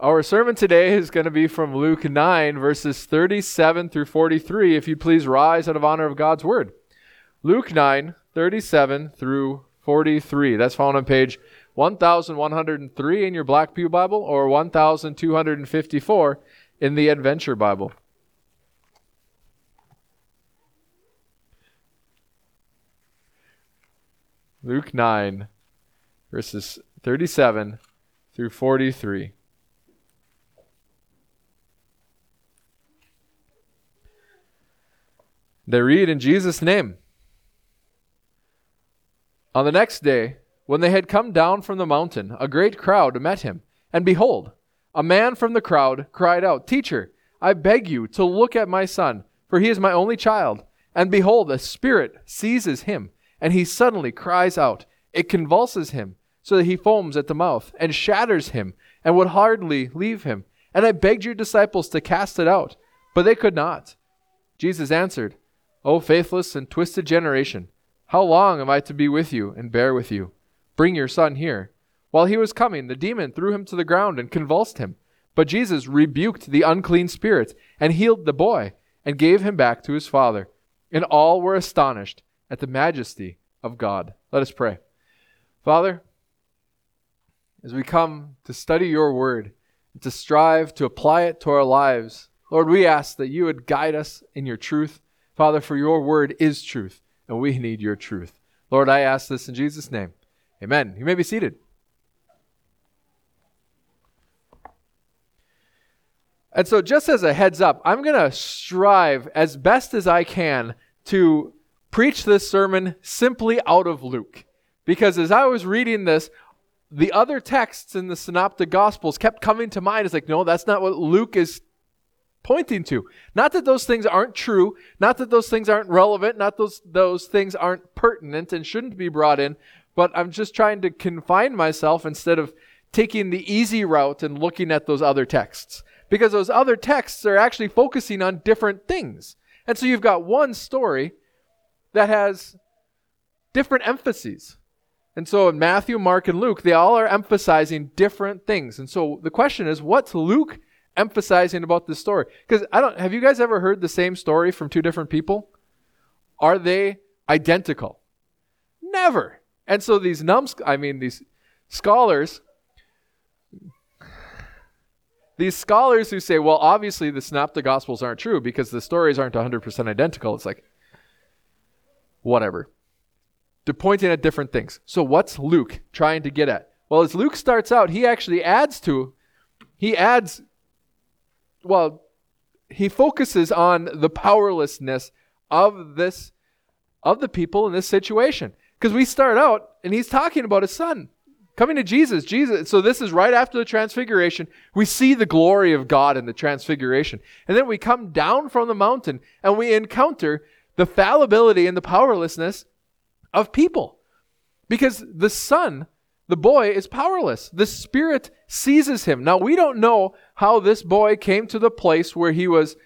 Our sermon today is going to be from Luke 9, verses 37 through 43. If you please rise out of honor of God's word. Luke 9, 37 through 43. That's found on page 1103 in your Black Pew Bible or 1254 in the Adventure Bible. Luke 9, verses 37 through 43. They read in Jesus' name. On the next day, when they had come down from the mountain, a great crowd met him. And behold, a man from the crowd cried out, Teacher, I beg you to look at my son, for he is my only child. And behold, a spirit seizes him, and he suddenly cries out. It convulses him, so that he foams at the mouth, and shatters him, and would hardly leave him. And I begged your disciples to cast it out, but they could not. Jesus answered, O faithless and twisted generation, how long am I to be with you and bear with you? Bring your son here. While he was coming, the demon threw him to the ground and convulsed him. But Jesus rebuked the unclean spirit and healed the boy and gave him back to his father. And all were astonished at the majesty of God. Let us pray. Father, as we come to study your word, and to strive to apply it to our lives, Lord, we ask that you would guide us in your truth. Father, for your word is truth and we need your truth. Lord, I ask this in Jesus' name. Amen. You may be seated. And so, just as a heads up, I'm going to strive as best as I can to preach this sermon simply out of Luke. Because as I was reading this, the other texts in the Synoptic Gospels kept coming to mind. It's like, no, that's not what Luke is pointing to. Not that those things aren't true, not that those things aren't relevant, not those those things aren't pertinent and shouldn't be brought in, but I'm just trying to confine myself instead of taking the easy route and looking at those other texts. Because those other texts are actually focusing on different things. And so you've got one story that has different emphases. And so in Matthew, Mark, and Luke, they all are emphasizing different things. And so the question is, what's Luke emphasizing about this story. Because I don't have you guys ever heard the same story from two different people? Are they identical? Never. And so these numbs, I mean these scholars, these scholars who say, well, obviously the synoptic gospels aren't true because the stories aren't 100% identical. It's like, whatever. They're pointing at different things. So what's Luke trying to get at? Well, as Luke starts out, he actually adds to, he adds well, he focuses on the powerlessness of this of the people in this situation. Because we start out and he's talking about his son coming to Jesus. Jesus. So this is right after the transfiguration. We see the glory of God in the transfiguration. And then we come down from the mountain and we encounter the fallibility and the powerlessness of people. Because the son the boy is powerless. The Spirit seizes him. Now, we don't know how this boy came to the place where he was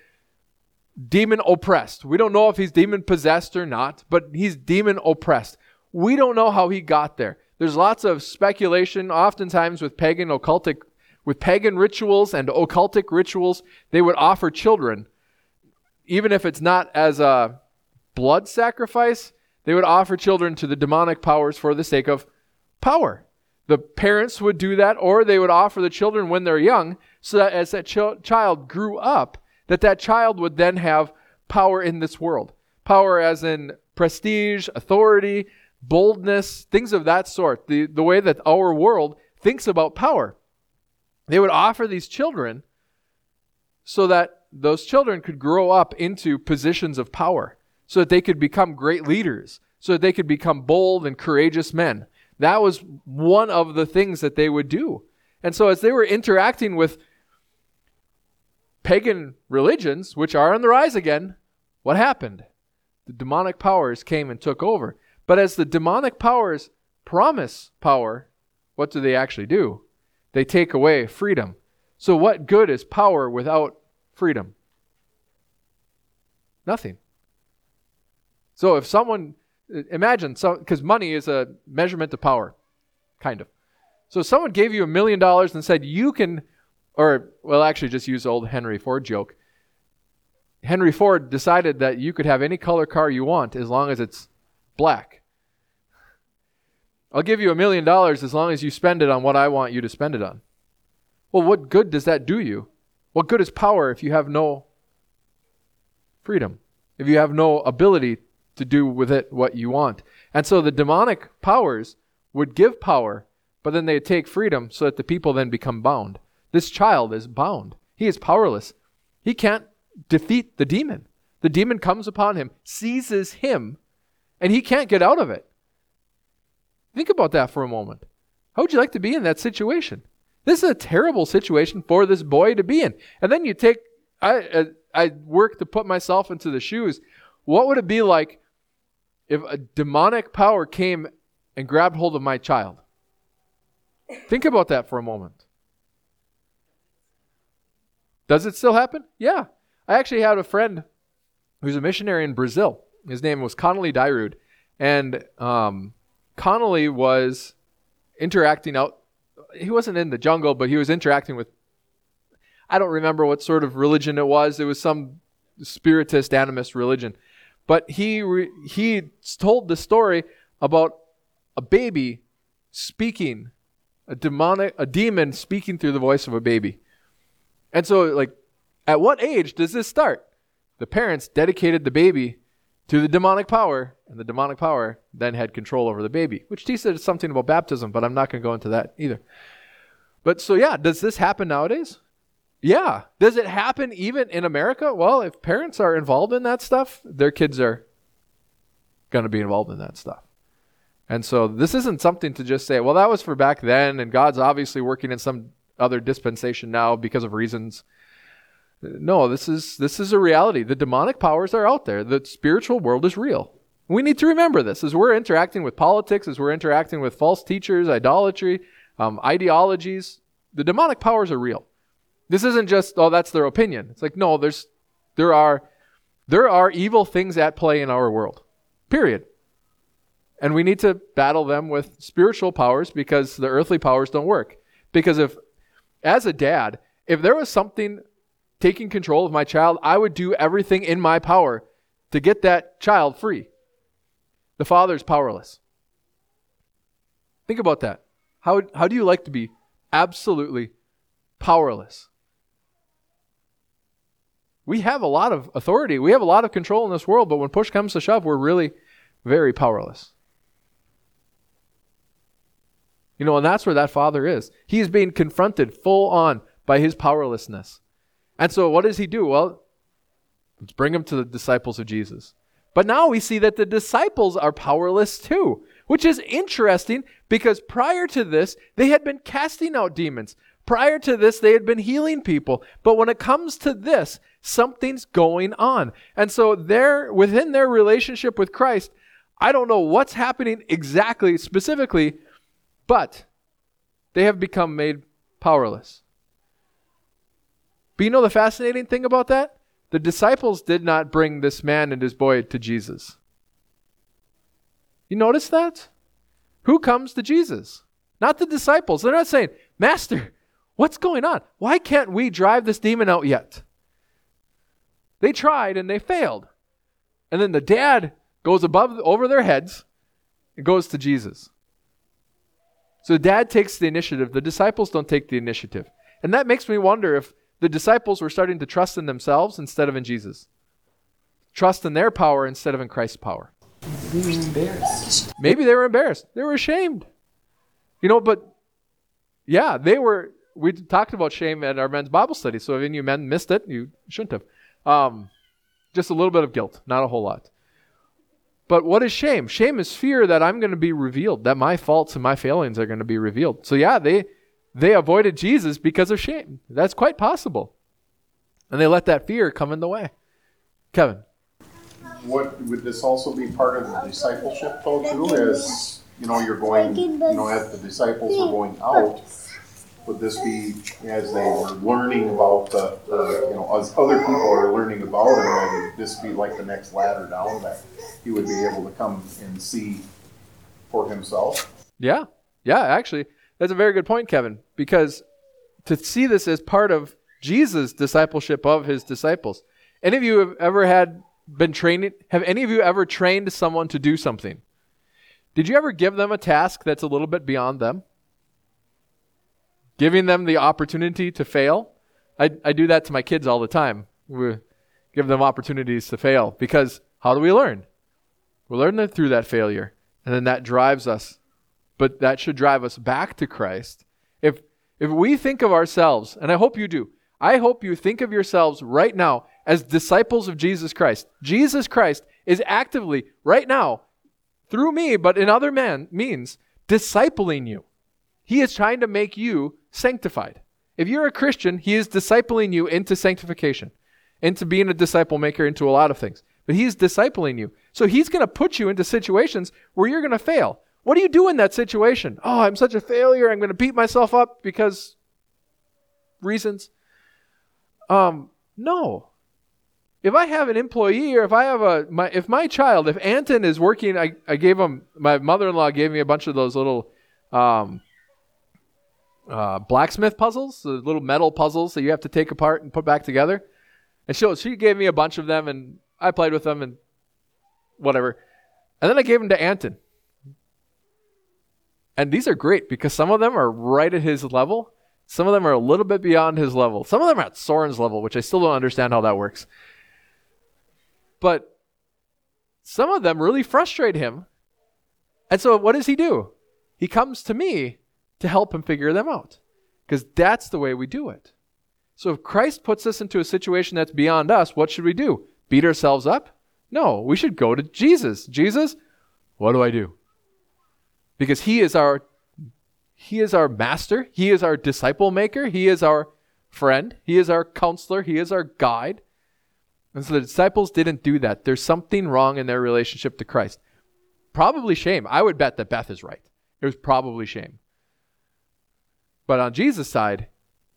demon oppressed. We don't know if he's demon possessed or not, but he's demon oppressed. We don't know how he got there. There's lots of speculation, oftentimes with pagan occultic, with pagan rituals and occultic rituals, they would offer children, even if it's not as a blood sacrifice, they would offer children to the demonic powers for the sake of power. The parents would do that, or they would offer the children when they're young, so that as that ch- child grew up, that that child would then have power in this world. Power as in prestige, authority, boldness, things of that sort. The, the way that our world thinks about power. They would offer these children so that those children could grow up into positions of power, so that they could become great leaders, so that they could become bold and courageous men. That was one of the things that they would do. And so, as they were interacting with pagan religions, which are on the rise again, what happened? The demonic powers came and took over. But as the demonic powers promise power, what do they actually do? They take away freedom. So, what good is power without freedom? Nothing. So, if someone imagine so because money is a measurement of power kind of so someone gave you a million dollars and said you can or well, actually, just use old Henry Ford joke. Henry Ford decided that you could have any color car you want as long as it's black. I'll give you a million dollars as long as you spend it on what I want you to spend it on. Well, what good does that do you? What good is power if you have no freedom? If you have no ability to do with it what you want? And so the demonic powers would give power, but then they take freedom so that the people then become bound. This child is bound. He is powerless. He can't defeat the demon. The demon comes upon him, seizes him, and he can't get out of it. Think about that for a moment. How would you like to be in that situation? This is a terrible situation for this boy to be in. And then you take, I, uh, I work to put myself into the shoes. What would it be like if a demonic power came and grabbed hold of my child? Think about that for a moment. Does it still happen? Yeah. I actually had a friend who's a missionary in Brazil. His name was Connolly Dyrud. And um, Connolly was interacting out. He wasn't in the jungle, but he was interacting with. I don't remember what sort of religion it was. It was some spiritist, animist religion. But he re, he told the story about a baby speaking, a demonic, a demon speaking through the voice of a baby. And so, like, at what age does this start? The parents dedicated the baby to the demonic power, and the demonic power then had control over the baby, which teaches something about baptism, but I'm not going to go into that either. But so, yeah, does this happen nowadays? Yeah. Does it happen even in America? Well, if parents are involved in that stuff, their kids are going to be involved in that stuff. And so this isn't something to just say, well, that was for back then, and God's obviously working in some other dispensation now because of reasons. No, this is this is a reality. The demonic powers are out there. The spiritual world is real. We need to remember this as we're interacting with politics, as we're interacting with false teachers, idolatry, um, ideologies. The demonic powers are real. This isn't just oh that's their opinion. It's like no, there's there are there are evil things at play in our world. Period. And we need to battle them with spiritual powers because the earthly powers don't work. Because if as a dad, if there was something taking control of my child, I would do everything in my power to get that child free. The father's powerless. Think about that. How, how do you like to be absolutely powerless? We have a lot of authority. We have a lot of control in this world, but when push comes to shove, we're really very powerless. You know, and that's where that father is. He is being confronted full on by his powerlessness. And so what does he do? Well, let's bring him to the disciples of Jesus. But now we see that the disciples are powerless too, which is interesting because prior to this, they had been casting out demons. Prior to this, they had been healing people. But when it comes to this, something's going on. And so they're within their relationship with Christ, I don't know what's happening exactly, specifically, but they have become made powerless. But you know the fascinating thing about that? The disciples did not bring this man and his boy to Jesus. You notice that? Who comes to Jesus? Not the disciples. They're not saying, Master, What's going on? Why can't we drive this demon out yet? They tried and they failed. And then the dad goes above over their heads and goes to Jesus. So dad takes the initiative. The disciples don't take the initiative. And that makes me wonder if the disciples were starting to trust in themselves instead of in Jesus. Trust in their power instead of in Christ's power. They were embarrassed. Maybe they were embarrassed. They were ashamed. You know, but yeah, they were we talked about shame at our men's Bible study. So if any of you men missed it, you shouldn't have. Um, just a little bit of guilt, not a whole lot. But what is shame? Shame is fear that I'm going to be revealed, that my faults and my failings are going to be revealed. So yeah, they they avoided Jesus because of shame. That's quite possible. And they let that fear come in the way. Kevin. What would this also be part of the discipleship though too? is you know, you're going you know, as the disciples are going out would this be as they were learning about the, the you know, as other people are learning about him, would this be like the next ladder down that he would be able to come and see for himself? Yeah. Yeah, actually, that's a very good point, Kevin, because to see this as part of Jesus' discipleship of his disciples. Any of you have ever had been training? Have any of you ever trained someone to do something? Did you ever give them a task that's a little bit beyond them? Giving them the opportunity to fail? I, I do that to my kids all the time. We give them opportunities to fail because how do we learn? We learn through that failure, and then that drives us. But that should drive us back to Christ. If if we think of ourselves, and I hope you do, I hope you think of yourselves right now as disciples of Jesus Christ. Jesus Christ is actively, right now, through me, but in other man, means, discipling you. He is trying to make you sanctified. If you're a Christian, he is discipling you into sanctification, into being a disciple maker, into a lot of things. But he's discipling you. So he's going to put you into situations where you're going to fail. What do you do in that situation? Oh, I'm such a failure. I'm going to beat myself up because reasons. Um, no. If I have an employee or if I have a my if my child, if Anton is working, I, I gave him my mother-in-law gave me a bunch of those little um, uh, blacksmith puzzles, the little metal puzzles that you have to take apart and put back together. And she she gave me a bunch of them, and I played with them and whatever. And then I gave them to Anton. And these are great because some of them are right at his level. Some of them are a little bit beyond his level. Some of them are at Soren's level, which I still don't understand how that works. But some of them really frustrate him. And so what does he do? He comes to me to help him figure them out. Because that's the way we do it. So if Christ puts us into a situation that's beyond us, what should we do? Beat ourselves up? No, we should go to Jesus. Jesus, what do I do? because he is our he is our master, he is our disciple maker, he is our friend, he is our counselor, he is our guide. And so the disciples didn't do that. There's something wrong in their relationship to Christ. Probably shame. I would bet that Beth is right. It was probably shame. But on Jesus' side,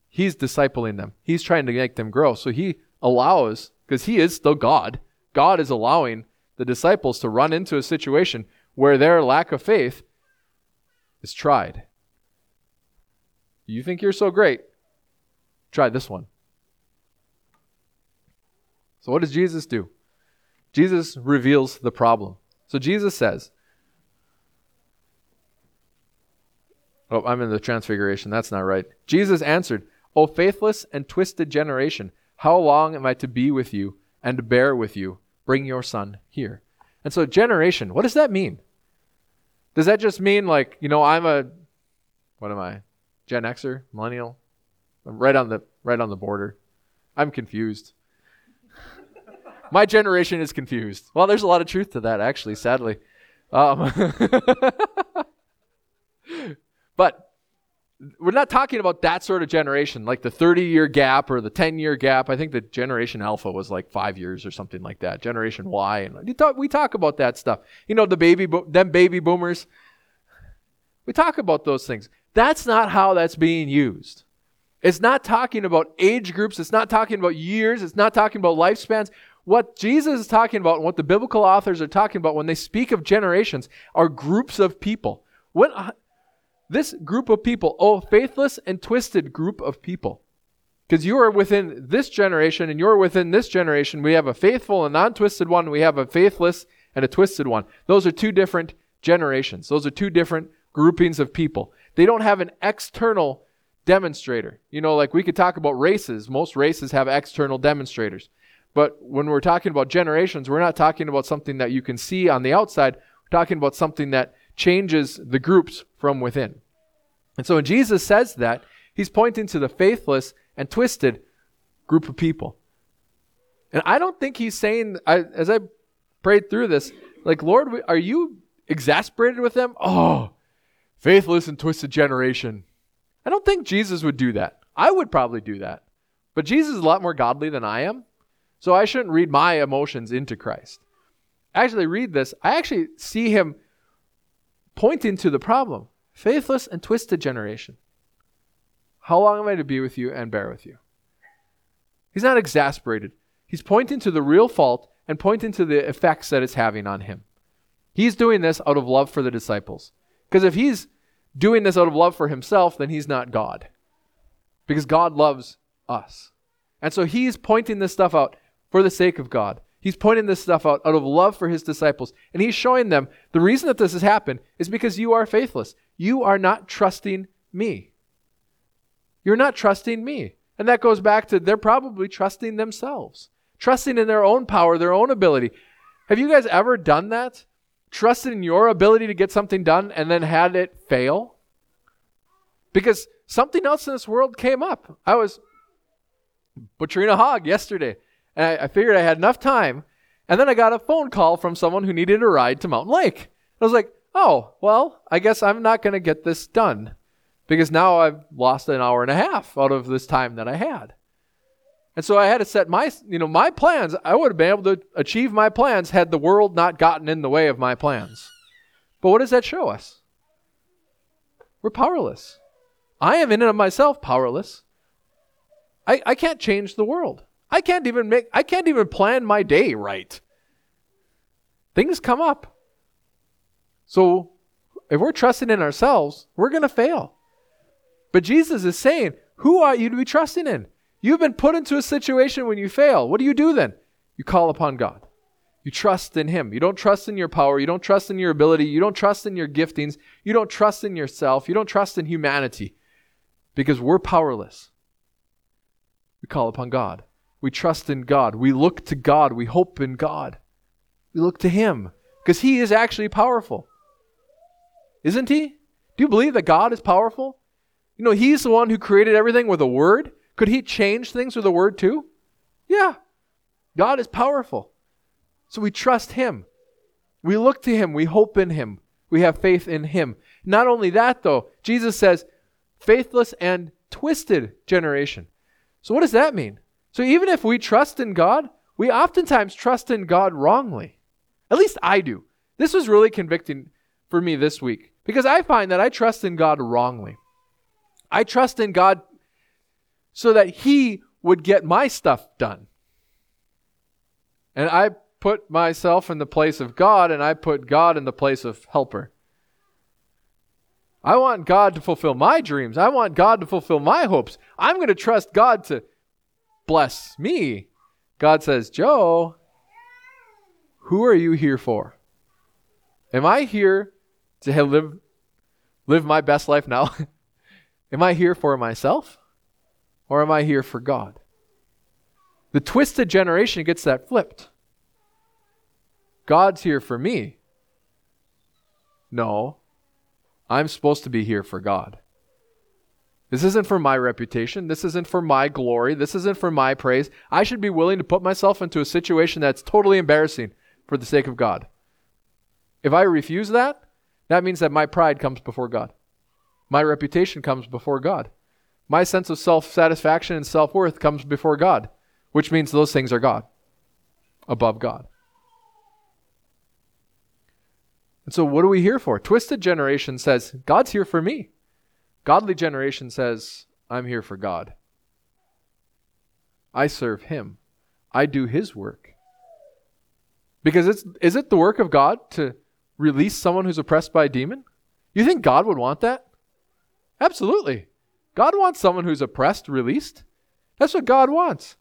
he's discipling them. He's trying to make them grow. So he allows, because he is still God, God is allowing the disciples to run into a situation where their lack of faith is tried. You think you're so great? Try this one. So, what does Jesus do? Jesus reveals the problem. So, Jesus says, Oh, I'm in the transfiguration. That's not right. Jesus answered, O faithless and twisted generation, how long am I to be with you and bear with you? Bring your son here. And so, generation, what does that mean? Does that just mean like, you know, I'm a what am I? Gen Xer, millennial? I'm right on the right on the border. I'm confused. My generation is confused. Well, there's a lot of truth to that, actually, sadly. Um, but we're not talking about that sort of generation, like the 30 year gap or the 10 year gap. I think the Generation Alpha was like five years or something like that. Generation Y, and talk, we talk about that stuff. You know, the baby, bo- them baby boomers. We talk about those things. That's not how that's being used. It's not talking about age groups. It's not talking about years. It's not talking about lifespans. What Jesus is talking about and what the biblical authors are talking about when they speak of generations are groups of people. What, this group of people, oh, faithless and twisted group of people. Because you are within this generation and you're within this generation. We have a faithful and non twisted one. We have a faithless and a twisted one. Those are two different generations. Those are two different groupings of people. They don't have an external demonstrator. You know, like we could talk about races. Most races have external demonstrators. But when we're talking about generations, we're not talking about something that you can see on the outside. We're talking about something that changes the groups from within. And so when Jesus says that, he's pointing to the faithless and twisted group of people. And I don't think he's saying, I, as I prayed through this, like, Lord, are you exasperated with them? Oh, faithless and twisted generation. I don't think Jesus would do that. I would probably do that. But Jesus is a lot more godly than I am. So I shouldn't read my emotions into Christ. Actually, read this. I actually see him pointing to the problem faithless and twisted generation. How long am I to be with you and bear with you? He's not exasperated. He's pointing to the real fault and pointing to the effects that it's having on him. He's doing this out of love for the disciples. Because if he's doing this out of love for himself, then he's not God. because God loves us. And so he's pointing this stuff out for the sake of God. He's pointing this stuff out out of love for his disciples. And he's showing them the reason that this has happened is because you are faithless. You are not trusting me. You're not trusting me. And that goes back to they're probably trusting themselves, trusting in their own power, their own ability. Have you guys ever done that? Trusted in your ability to get something done and then had it fail? Because something else in this world came up. I was butchering a hog yesterday, and I, I figured I had enough time. And then I got a phone call from someone who needed a ride to Mountain Lake. I was like, oh, well, I guess I'm not going to get this done because now I've lost an hour and a half out of this time that I had. And so I had to set my, you know, my plans. I would have been able to achieve my plans had the world not gotten in the way of my plans. But what does that show us? We're powerless. I am in and of myself powerless. I, I can't change the world. I can't even make I can't even plan my day right. Things come up. So if we're trusting in ourselves, we're going to fail. But Jesus is saying, Who are you to be trusting in? You've been put into a situation when you fail. What do you do then? You call upon God. You trust in Him. You don't trust in your power. You don't trust in your ability. You don't trust in your giftings. You don't trust in yourself. You don't trust in humanity because we're powerless. We call upon God. We trust in God. We look to God. We hope in God. We look to Him because He is actually powerful. Isn't He? Do you believe that God is powerful? You know, He's the one who created everything with a word. Could He change things with a word too? Yeah. God is powerful. So we trust Him. We look to Him. We hope in Him. We have faith in Him. Not only that, though, Jesus says, faithless and twisted generation. So, what does that mean? So, even if we trust in God, we oftentimes trust in God wrongly. At least I do. This was really convicting for me this week because I find that I trust in God wrongly. I trust in God so that He would get my stuff done. And I put myself in the place of God and I put God in the place of helper. I want God to fulfill my dreams. I want God to fulfill my hopes. I'm going to trust God to bless me. God says, Joe, who are you here for? Am I here to live, live my best life now? am I here for myself? Or am I here for God? The twisted generation gets that flipped. God's here for me. No, I'm supposed to be here for God. This isn't for my reputation. This isn't for my glory. This isn't for my praise. I should be willing to put myself into a situation that's totally embarrassing for the sake of God. If I refuse that, that means that my pride comes before God. My reputation comes before God. My sense of self satisfaction and self worth comes before God, which means those things are God, above God. And so, what are we here for? Twisted generation says, God's here for me. Godly generation says, I'm here for God. I serve Him. I do His work. Because it's, is it the work of God to release someone who's oppressed by a demon? You think God would want that? Absolutely. God wants someone who's oppressed released. That's what God wants.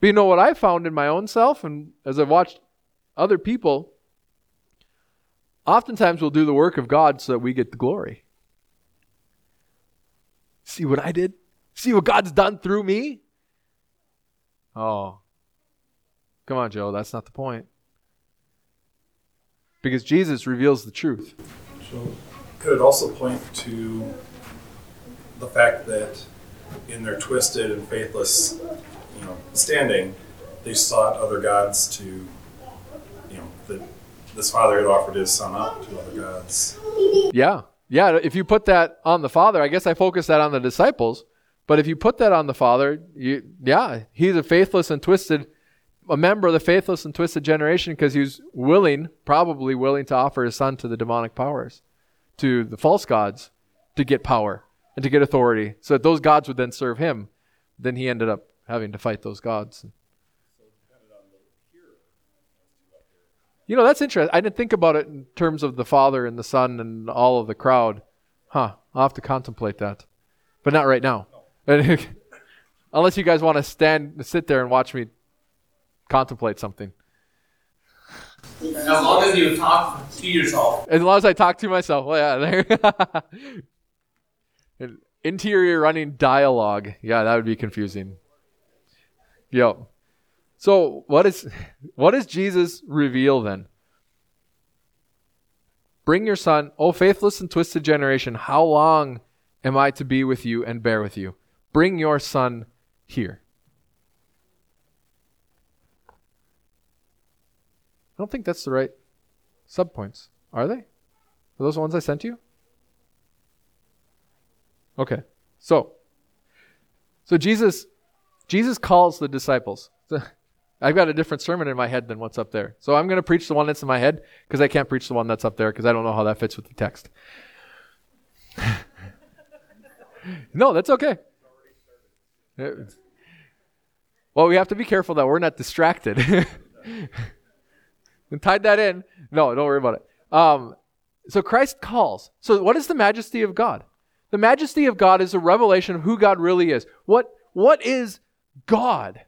But you know what I found in my own self, and as I've watched other people, oftentimes we'll do the work of God so that we get the glory. See what I did? See what God's done through me? Oh. Come on, Joe, that's not the point. Because Jesus reveals the truth. So, could it also point to the fact that in their twisted and faithless, you know, standing, they sought other gods to, you know, the this father had offered his son up to other gods. Yeah. Yeah. If you put that on the father, I guess I focus that on the disciples. But if you put that on the father, you, yeah, he's a faithless and twisted, a member of the faithless and twisted generation because he was willing, probably willing to offer his son to the demonic powers, to the false gods, to get power and to get authority, so that those gods would then serve him. Then he ended up having to fight those gods. You know, that's interesting. I didn't think about it in terms of the Father and the Son and all of the crowd. Huh. I'll have to contemplate that. But not right now. Unless you guys want to stand, sit there and watch me contemplate something. As long as you talk to yourself. As long as I talk to myself. Well, yeah, there. Interior running dialogue. Yeah, that would be confusing. Yo. So what is what does Jesus reveal then? Bring your son, O faithless and twisted generation, how long am I to be with you and bear with you? Bring your son here. I don't think that's the right subpoints. Are they? Are those the ones I sent you? Okay. So so Jesus Jesus calls the disciples. I've got a different sermon in my head than what's up there. So I'm going to preach the one that's in my head because I can't preach the one that's up there because I don't know how that fits with the text. no, that's okay. Well, we have to be careful that we're not distracted. and tied that in. No, don't worry about it. Um, so Christ calls. So what is the majesty of God? The majesty of God is a revelation of who God really is. What what is God?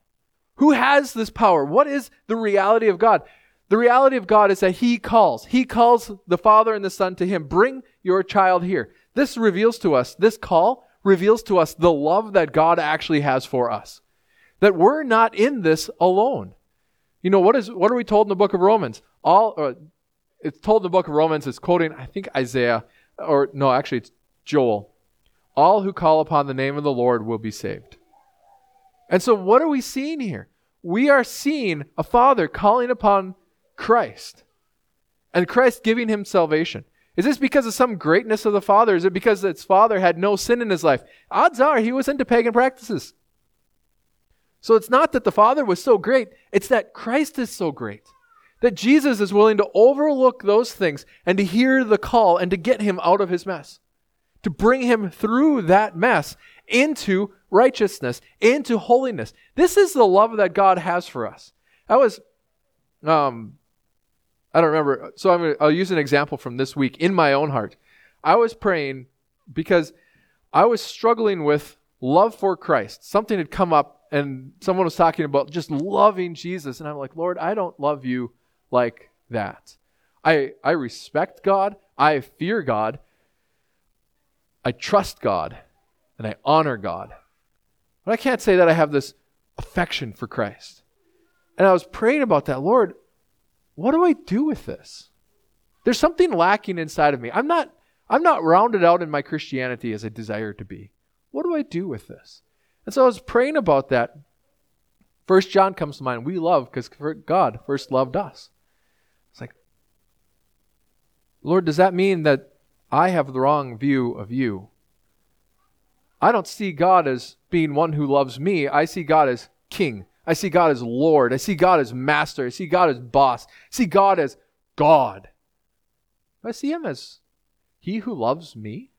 Who has this power? What is the reality of God? The reality of God is that He calls. He calls the Father and the Son to Him. Bring your child here. This reveals to us, this call reveals to us the love that God actually has for us. That we're not in this alone. You know, what is what are we told in the book of Romans? All uh, it's told in the book of Romans, it's quoting, I think Isaiah, or no, actually it's Joel. All who call upon the name of the Lord will be saved. And so, what are we seeing here? We are seeing a father calling upon Christ and Christ giving him salvation. Is this because of some greatness of the father? Is it because its father had no sin in his life? Odds are he was into pagan practices. So it's not that the father was so great, it's that Christ is so great. That Jesus is willing to overlook those things and to hear the call and to get him out of his mess. To bring him through that mess into righteousness, into holiness. This is the love that God has for us. I was, um, I don't remember. So I'm gonna, I'll use an example from this week in my own heart. I was praying because I was struggling with love for Christ. Something had come up and someone was talking about just loving Jesus. And I'm like, Lord, I don't love you like that. I, I respect God. I fear God. I trust God. And I honor God. But I can't say that I have this affection for Christ. And I was praying about that. Lord, what do I do with this? There's something lacking inside of me. I'm not I'm not rounded out in my Christianity as I desire to be. What do I do with this? And so I was praying about that. First John comes to mind. We love because God first loved us. It's like, Lord, does that mean that I have the wrong view of you? I don't see God as being one who loves me. I see God as king. I see God as Lord. I see God as master. I see God as boss. I see God as God. I see him as he who loves me.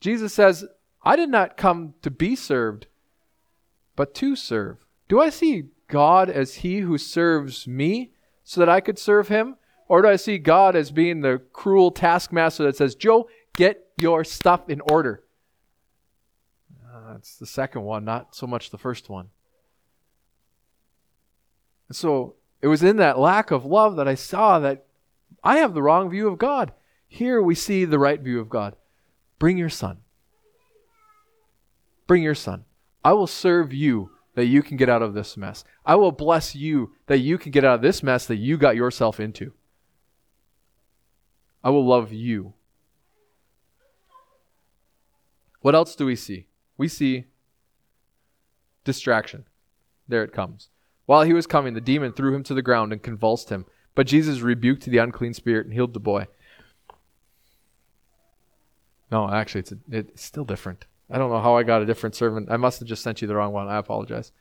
Jesus says, I did not come to be served, but to serve. Do I see God as he who serves me so that I could serve him? Or do I see God as being the cruel taskmaster that says, Joe, get your stuff in order? Uh, it's the second one, not so much the first one. And so it was in that lack of love that I saw that I have the wrong view of God. Here we see the right view of God. Bring your son. Bring your son. I will serve you that you can get out of this mess. I will bless you that you can get out of this mess that you got yourself into. I will love you. What else do we see? We see distraction. There it comes. While he was coming, the demon threw him to the ground and convulsed him. But Jesus rebuked the unclean spirit and healed the boy. No, actually, it's, a, it's still different. I don't know how I got a different sermon. I must have just sent you the wrong one. I apologize.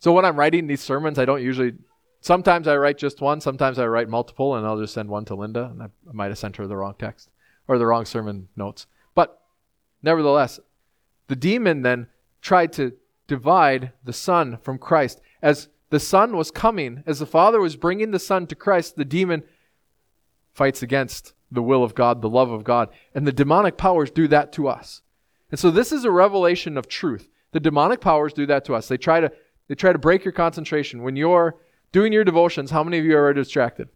So when I'm writing these sermons, I don't usually. Sometimes I write just one. Sometimes I write multiple, and I'll just send one to Linda. And I, I might have sent her the wrong text or the wrong sermon notes. Nevertheless, the demon then tried to divide the Son from Christ. As the Son was coming, as the Father was bringing the Son to Christ, the demon fights against the will of God, the love of God. And the demonic powers do that to us. And so this is a revelation of truth. The demonic powers do that to us. They try to they try to break your concentration. When you're doing your devotions, how many of you are distracted?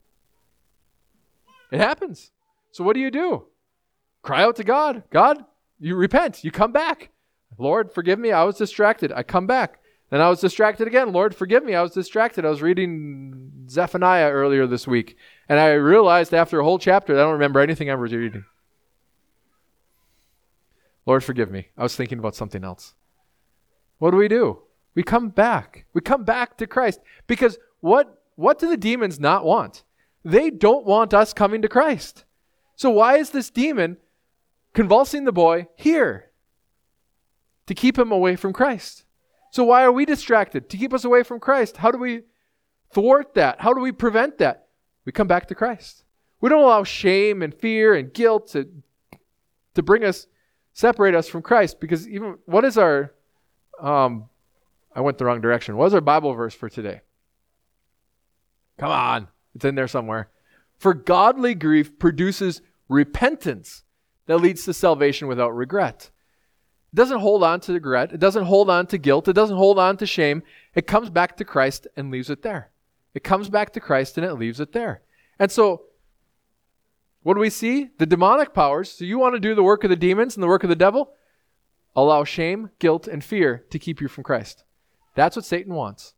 It happens. So what do you do? Cry out to God. God, you repent. You come back. Lord, forgive me. I was distracted. I come back. Then I was distracted again. Lord, forgive me. I was distracted. I was reading Zephaniah earlier this week, and I realized after a whole chapter I don't remember anything I was reading. Lord, forgive me. I was thinking about something else. What do we do? We come back. We come back to Christ. Because what, what do the demons not want? They don't want us coming to Christ. So why is this demon convulsing the boy here? To keep him away from Christ. So why are we distracted? To keep us away from Christ. How do we thwart that? How do we prevent that? We come back to Christ. We don't allow shame and fear and guilt to, to bring us, separate us from Christ. Because even, what is our, um, I went the wrong direction. What is our Bible verse for today? Come on. It's in there somewhere. For godly grief produces repentance that leads to salvation without regret. It doesn't hold on to regret. It doesn't hold on to guilt. It doesn't hold on to shame. It comes back to Christ and leaves it there. It comes back to Christ and it leaves it there. And so, what do we see? The demonic powers. So, you want to do the work of the demons and the work of the devil? Allow shame, guilt, and fear to keep you from Christ. That's what Satan wants.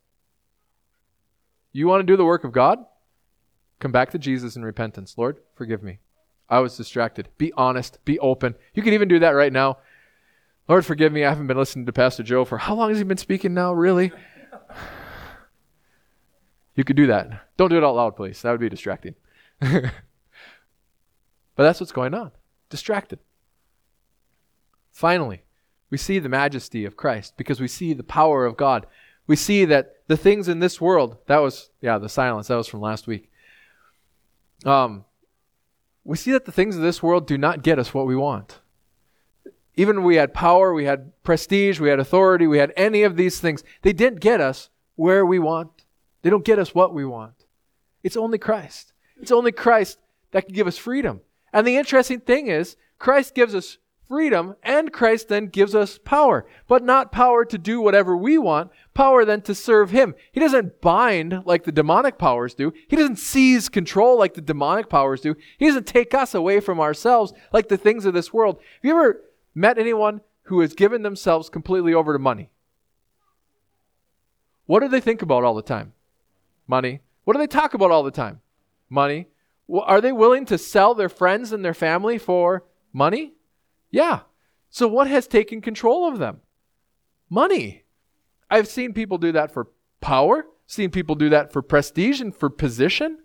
You want to do the work of God? Come back to Jesus in repentance. Lord, forgive me. I was distracted. Be honest. Be open. You can even do that right now. Lord, forgive me. I haven't been listening to Pastor Joe for how long has he been speaking now? Really? You could do that. Don't do it out loud, please. That would be distracting. but that's what's going on. Distracted. Finally, we see the majesty of Christ because we see the power of God. We see that the things in this world, that was, yeah, the silence, that was from last week. Um, we see that the things of this world do not get us what we want. Even we had power, we had prestige, we had authority, we had any of these things. They didn't get us where we want. They don't get us what we want. It's only Christ. It's only Christ that can give us freedom. And the interesting thing is, Christ gives us freedom, and Christ then gives us power. But not power to do whatever we want, power then to serve Him. He doesn't bind like the demonic powers do. He doesn't seize control like the demonic powers do. He doesn't take us away from ourselves like the things of this world. Have you ever met anyone who has given themselves completely over to money? What do they think about all the time? Money. What do they talk about all the time? Money. Are they willing to sell their friends and their family for money? Yeah. So what has taken control of them? Money. I've seen people do that for power, seen people do that for prestige and for position,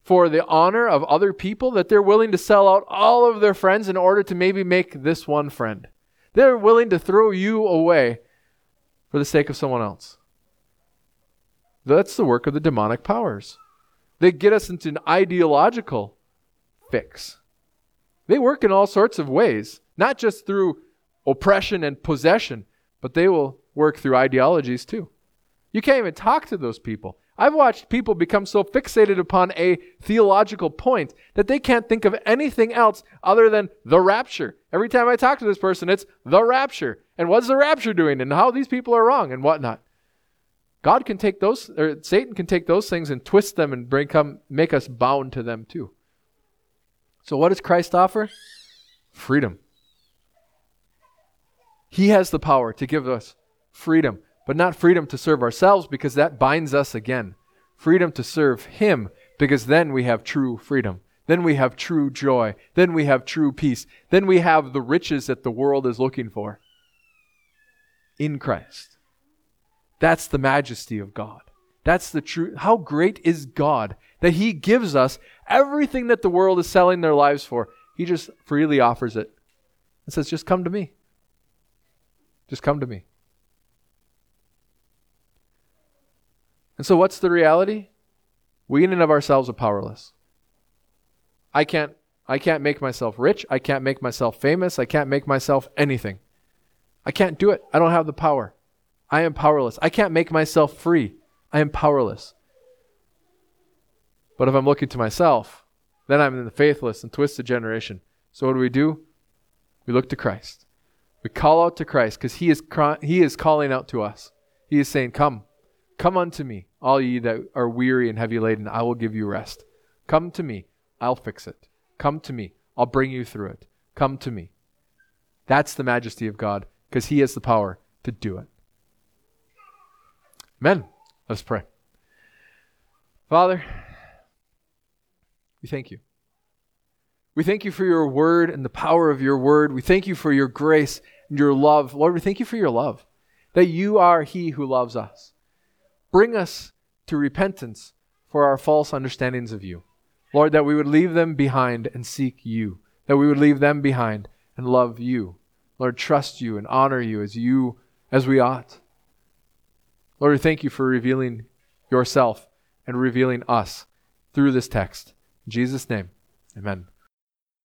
for the honor of other people, that they're willing to sell out all of their friends in order to maybe make this one friend. They're willing to throw you away for the sake of someone else. That's the work of the demonic powers. They get us into an ideological fix. They work in all sorts of ways, not just through oppression and possession, but they will work through ideologies too. You can't even talk to those people. I've watched people become so fixated upon a theological point that they can't think of anything else other than the rapture. Every time I talk to this person, it's the rapture. And what's the rapture doing? And how these people are wrong and whatnot. God can take those, or Satan can take those things and twist them and bring come, make us bound to them too. So, what does Christ offer? Freedom. He has the power to give us freedom, but not freedom to serve ourselves because that binds us again. Freedom to serve Him because then we have true freedom. Then we have true joy. Then we have true peace. Then we have the riches that the world is looking for in Christ. That's the majesty of God. That's the truth. How great is God that He gives us everything that the world is selling their lives for. He just freely offers it and says, just come to me. Just come to me. And so, what's the reality? We, in and of ourselves, are powerless. I can't, I can't make myself rich. I can't make myself famous. I can't make myself anything. I can't do it. I don't have the power. I am powerless. I can't make myself free. I am powerless. But if I'm looking to myself, then I'm in the faithless and twisted generation. So what do we do? We look to Christ. We call out to Christ because he is, he is calling out to us. He is saying, Come, come unto me, all ye that are weary and heavy laden, I will give you rest. Come to me, I'll fix it. Come to me, I'll bring you through it. Come to me. That's the majesty of God because he has the power to do it. Amen. Let's pray. Father, we thank you. We thank you for your word and the power of your word. We thank you for your grace and your love. Lord, we thank you for your love, that you are he who loves us. Bring us to repentance for our false understandings of you. Lord, that we would leave them behind and seek you, that we would leave them behind and love you. Lord, trust you and honor you as you as we ought. Lord, we thank you for revealing yourself and revealing us through this text. Jesus' name, amen.